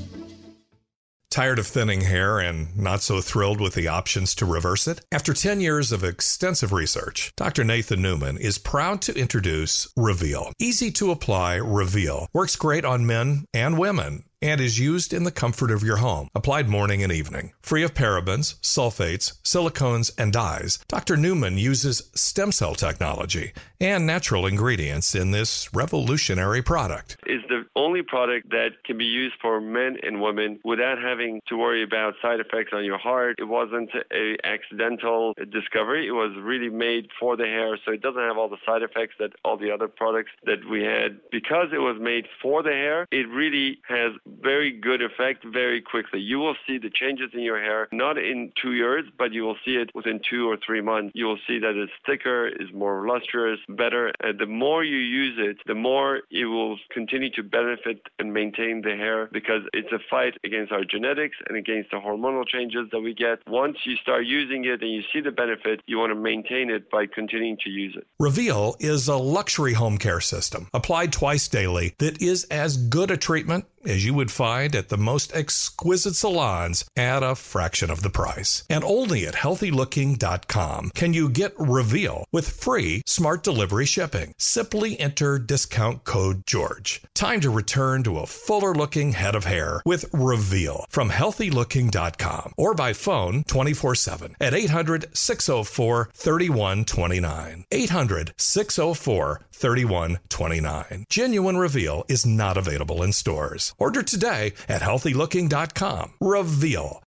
Tired of thinning hair and not so thrilled with the options to reverse it? After 10 years of extensive research, Dr. Nathan Newman is proud to introduce Reveal. Easy to apply Reveal works great on men and women and is used in the comfort of your home, applied morning and evening. Free of parabens, sulfates, silicones, and dyes, Dr. Newman uses stem cell technology and natural ingredients in this revolutionary product. Is the only product that can be used for men and women without having to worry about side effects on your heart. It wasn't a accidental discovery. It was really made for the hair, so it doesn't have all the side effects that all the other products that we had. Because it was made for the hair, it really has very good effect very quickly. You will see the changes in your hair not in two years, but you will see it within two or three months. You will see that it's thicker, is more lustrous, better. And the more you use it, the more it will continue to benefit and maintain the hair because it's a fight against our genetics and against the hormonal changes that we get. Once you start using it and you see the benefit, you want to maintain it by continuing to use it. Reveal is a luxury home care system applied twice daily that is as good a treatment as you would find at the most exquisite salons at a fraction of the price. And only at healthylooking.com can you get Reveal with free smart delivery shipping. Simply enter discount code GEORGE. Time to return to a fuller looking head of hair with Reveal from healthylooking.com or by phone 24 7 at 800 604 3129. 800 604 3129. Genuine Reveal is not available in stores. Order today at healthylooking.com. Reveal.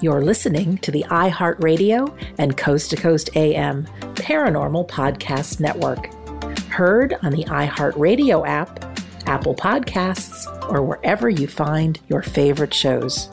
You're listening to the iHeartRadio and Coast to Coast AM Paranormal Podcast Network. Heard on the iHeartRadio app, Apple Podcasts, or wherever you find your favorite shows.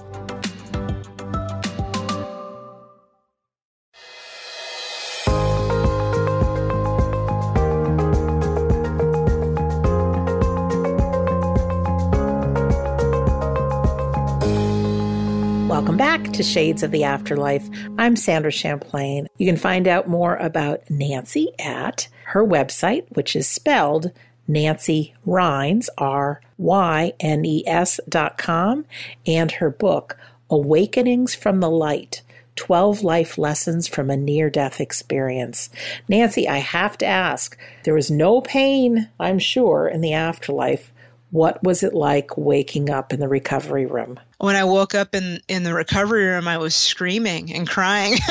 To Shades of the Afterlife. I'm Sandra Champlain. You can find out more about Nancy at her website, which is spelled Nancy Rynes, R Y N E S dot com, and her book, Awakenings from the Light 12 Life Lessons from a Near Death Experience. Nancy, I have to ask there was no pain, I'm sure, in the afterlife. What was it like waking up in the recovery room? When I woke up in, in the recovery room, I was screaming and crying.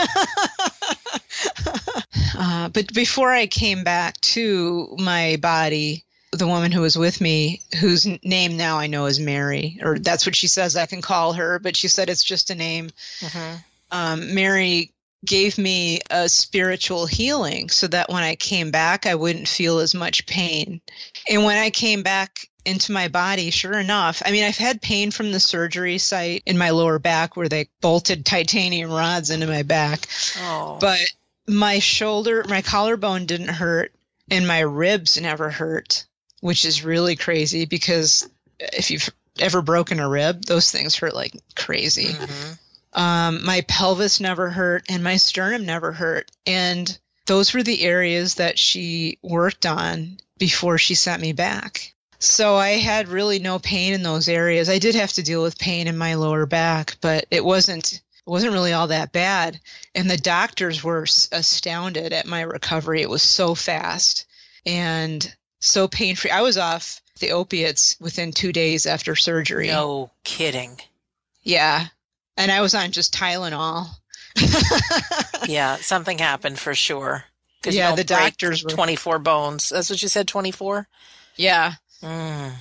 uh, but before I came back to my body, the woman who was with me, whose name now I know is Mary, or that's what she says I can call her, but she said it's just a name. Mm-hmm. Um, Mary gave me a spiritual healing so that when I came back, I wouldn't feel as much pain. And when I came back into my body, sure enough, I mean, I've had pain from the surgery site in my lower back where they bolted titanium rods into my back. Oh. But my shoulder, my collarbone didn't hurt, and my ribs never hurt, which is really crazy because if you've ever broken a rib, those things hurt like crazy. Mm-hmm. Um, my pelvis never hurt, and my sternum never hurt. And those were the areas that she worked on before she sent me back. So I had really no pain in those areas. I did have to deal with pain in my lower back, but it wasn't it wasn't really all that bad. And the doctors were astounded at my recovery. It was so fast and so pain free. I was off the opiates within two days after surgery. No kidding. Yeah. And I was on just Tylenol. yeah, something happened for sure. Yeah, the doctors were- 24 bones. That's what you said, 24? Yeah. Mm.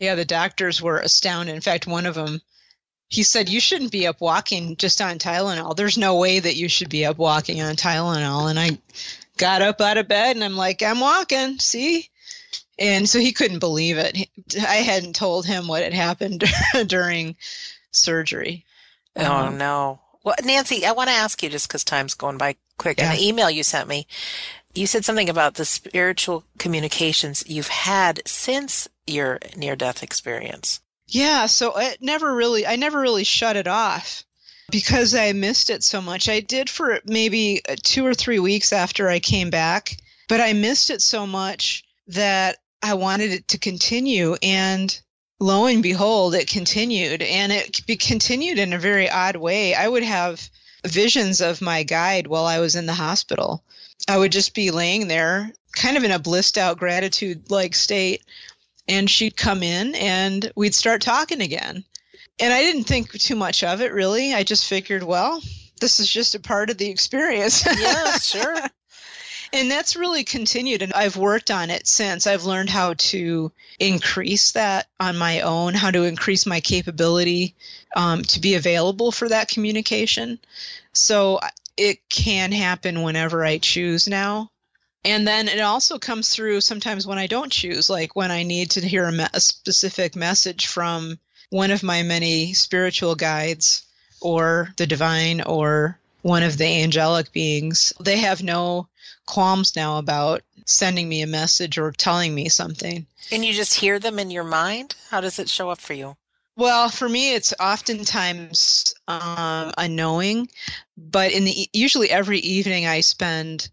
Yeah, the doctors were astounded. In fact, one of them, he said, You shouldn't be up walking just on Tylenol. There's no way that you should be up walking on Tylenol. And I got up out of bed and I'm like, I'm walking, see? And so he couldn't believe it. I hadn't told him what had happened during surgery. Oh, Um, no. Well, Nancy, I want to ask you just because time's going by quick. In the email you sent me, you said something about the spiritual communications you've had since your near death experience. Yeah, so it never really, I never really shut it off because I missed it so much. I did for maybe uh, two or three weeks after I came back, but I missed it so much that I wanted it to continue. And lo and behold, it continued. And it be continued in a very odd way. I would have visions of my guide while I was in the hospital. I would just be laying there, kind of in a blissed out gratitude like state and she'd come in and we'd start talking again. And I didn't think too much of it really. I just figured, well, this is just a part of the experience. Yeah, sure. and that's really continued and I've worked on it since. I've learned how to increase that on my own, how to increase my capability um, to be available for that communication. So it can happen whenever I choose now. And then it also comes through sometimes when I don't choose, like when I need to hear a, me- a specific message from one of my many spiritual guides or the divine or one of the angelic beings. They have no qualms now about sending me a message or telling me something. And you just hear them in your mind? How does it show up for you? Well, for me, it's oftentimes um, a knowing, but in the usually every evening I spend.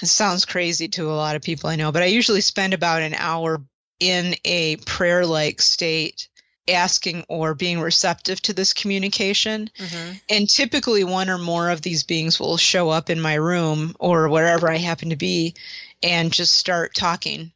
It sounds crazy to a lot of people I know, but I usually spend about an hour in a prayer-like state, asking or being receptive to this communication. Mm-hmm. And typically, one or more of these beings will show up in my room or wherever I happen to be and just start talking.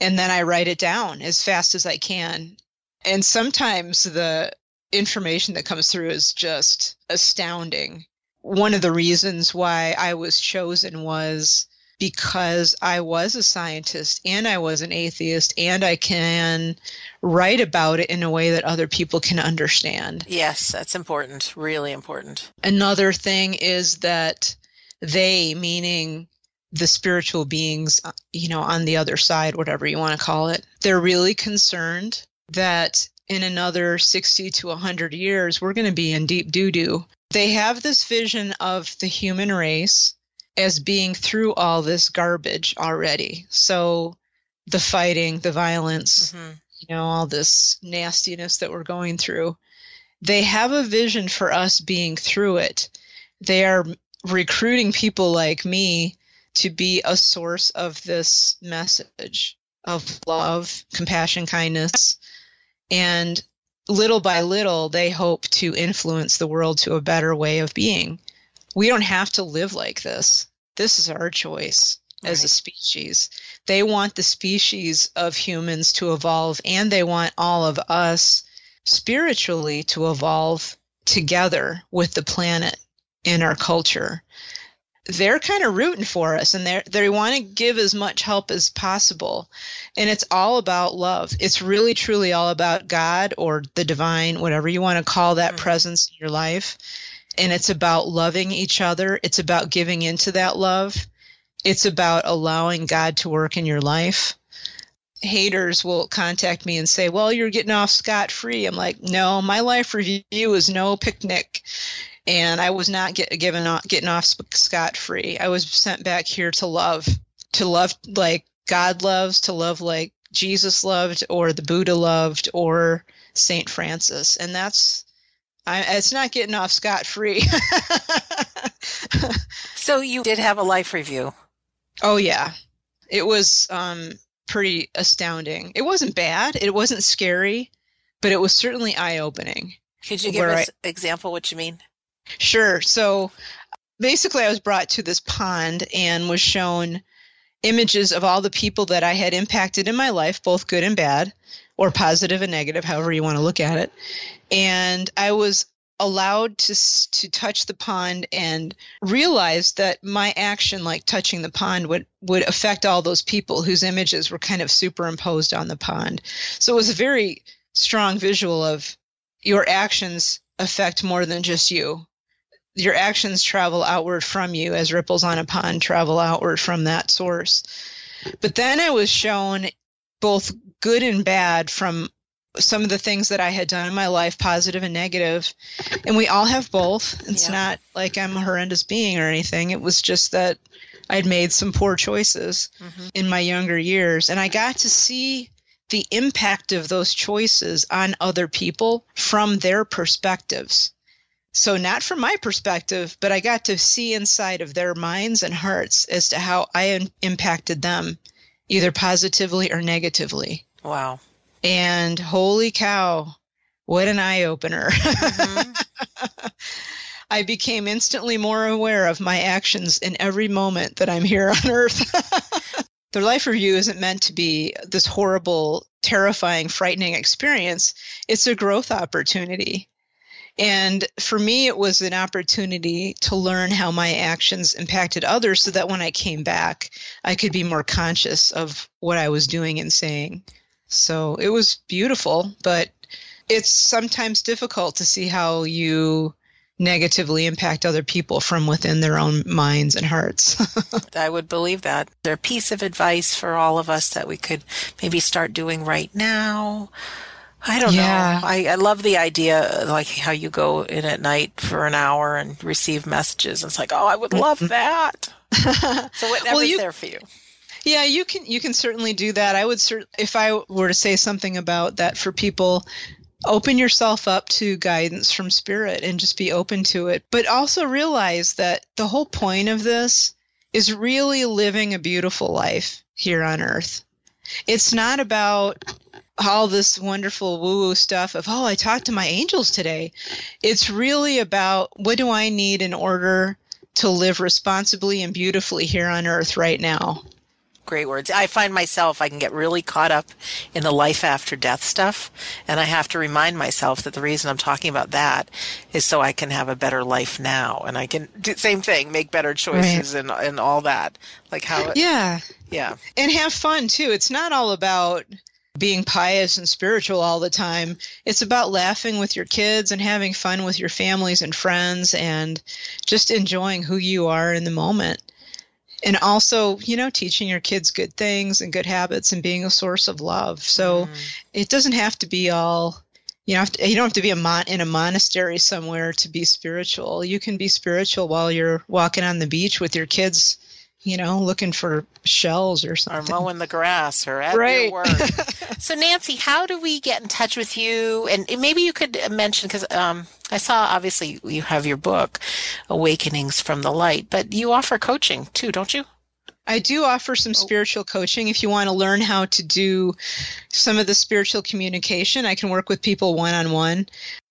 And then I write it down as fast as I can. And sometimes the information that comes through is just astounding. One of the reasons why I was chosen was because I was a scientist and I was an atheist and I can write about it in a way that other people can understand. Yes, that's important. Really important. Another thing is that they, meaning the spiritual beings, uh, you know, on the other side, whatever you want to call it, they're really concerned that in another 60 to 100 years, we're going to be in deep doo doo. They have this vision of the human race as being through all this garbage already. So the fighting, the violence, mm-hmm. you know, all this nastiness that we're going through. They have a vision for us being through it. They are recruiting people like me to be a source of this message of love, compassion, kindness. And little by little, they hope to influence the world to a better way of being. We don't have to live like this. This is our choice as a species. They want the species of humans to evolve, and they want all of us spiritually to evolve together with the planet and our culture. They're kind of rooting for us and they they want to give as much help as possible. And it's all about love. It's really truly all about God or the divine, whatever you want to call that mm-hmm. presence in your life. And it's about loving each other. It's about giving into that love. It's about allowing God to work in your life. Haters will contact me and say, Well, you're getting off scot free. I'm like, No, my life review is no picnic. And I was not get, given off, getting off scot free. I was sent back here to love, to love like God loves, to love like Jesus loved, or the Buddha loved, or Saint Francis. And that's, I, it's not getting off scot free. So you did have a life review. Oh yeah. It was um pretty astounding. It wasn't bad, it wasn't scary, but it was certainly eye-opening. Could you give us an example what you mean? Sure. So basically I was brought to this pond and was shown images of all the people that I had impacted in my life, both good and bad, or positive and negative, however you want to look at it. And I was allowed to to touch the pond and realize that my action like touching the pond would would affect all those people whose images were kind of superimposed on the pond. So it was a very strong visual of your actions affect more than just you. Your actions travel outward from you as ripples on a pond travel outward from that source. But then i was shown both good and bad from some of the things that I had done in my life, positive and negative. And we all have both. It's yeah. not like I'm a horrendous being or anything. It was just that I'd made some poor choices mm-hmm. in my younger years. And I got to see the impact of those choices on other people from their perspectives. So, not from my perspective, but I got to see inside of their minds and hearts as to how I impacted them, either positively or negatively. Wow. And holy cow, what an eye opener. Mm-hmm. I became instantly more aware of my actions in every moment that I'm here on earth. the life review isn't meant to be this horrible, terrifying, frightening experience. It's a growth opportunity. And for me, it was an opportunity to learn how my actions impacted others so that when I came back, I could be more conscious of what I was doing and saying. So it was beautiful, but it's sometimes difficult to see how you negatively impact other people from within their own minds and hearts. I would believe that. There a piece of advice for all of us that we could maybe start doing right now. I don't yeah. know. I, I love the idea, like how you go in at night for an hour and receive messages. It's like, oh, I would love that. so whatever's well, you, there for you. Yeah, you can you can certainly do that. I would cert- if I were to say something about that for people open yourself up to guidance from spirit and just be open to it. But also realize that the whole point of this is really living a beautiful life here on earth. It's not about all this wonderful woo woo stuff of, oh, I talked to my angels today. It's really about what do I need in order to live responsibly and beautifully here on earth right now great words. I find myself, I can get really caught up in the life after death stuff. And I have to remind myself that the reason I'm talking about that is so I can have a better life now. And I can do the same thing, make better choices right. and, and all that. Like how, it, yeah. Yeah. And have fun too. It's not all about being pious and spiritual all the time. It's about laughing with your kids and having fun with your families and friends and just enjoying who you are in the moment and also you know teaching your kids good things and good habits and being a source of love so mm. it doesn't have to be all you know you don't have to be a mon- in a monastery somewhere to be spiritual you can be spiritual while you're walking on the beach with your kids you know, looking for shells or something. Or mowing the grass or at right. your work. so, Nancy, how do we get in touch with you? And maybe you could mention, because um, I saw obviously you have your book, Awakenings from the Light, but you offer coaching too, don't you? I do offer some spiritual coaching. If you want to learn how to do some of the spiritual communication, I can work with people one on one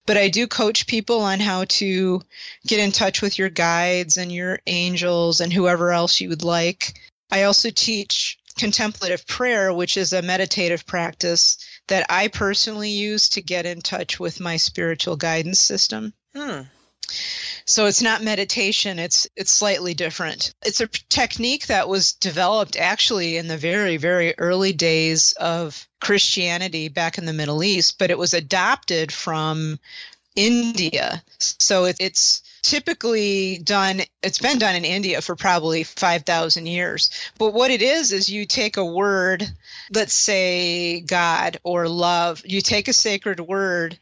but I do coach people on how to get in touch with your guides and your angels and whoever else you would like. I also teach contemplative prayer, which is a meditative practice that I personally use to get in touch with my spiritual guidance system. Hmm. So it's not meditation, it's it's slightly different. It's a technique that was developed actually in the very very early days of Christianity back in the Middle East, but it was adopted from India. So it, it's typically done it's been done in India for probably 5000 years but what it is is you take a word let's say god or love you take a sacred word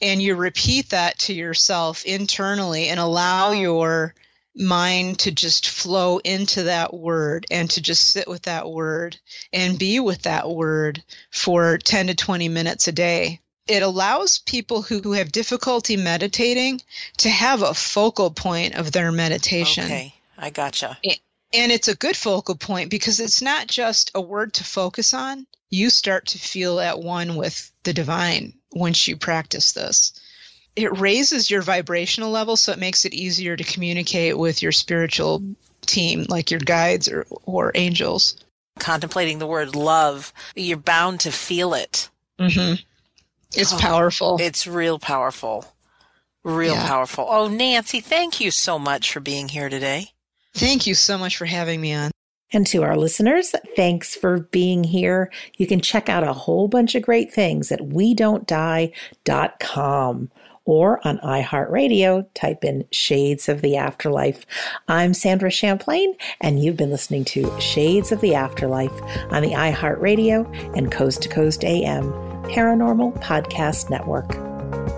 and you repeat that to yourself internally and allow your mind to just flow into that word and to just sit with that word and be with that word for 10 to 20 minutes a day. It allows people who, who have difficulty meditating to have a focal point of their meditation. Okay, I gotcha. And it's a good focal point because it's not just a word to focus on. You start to feel at one with the divine once you practice this. It raises your vibrational level, so it makes it easier to communicate with your spiritual team, like your guides or, or angels. contemplating the word love, you're bound to feel it. Mm-hmm. It's Oh, powerful. It's real powerful. Real Yeah. powerful. Oh, Nancy, thank you so much for being here today. Thank you so much for having me on. And to our listeners, thanks for being here. You can check out a whole bunch of great things at we don't die.com or on iHeartRadio, type in Shades of the Afterlife. I'm Sandra Champlain, and you've been listening to Shades of the Afterlife on the iHeartRadio and Coast to Coast AM Paranormal Podcast Network.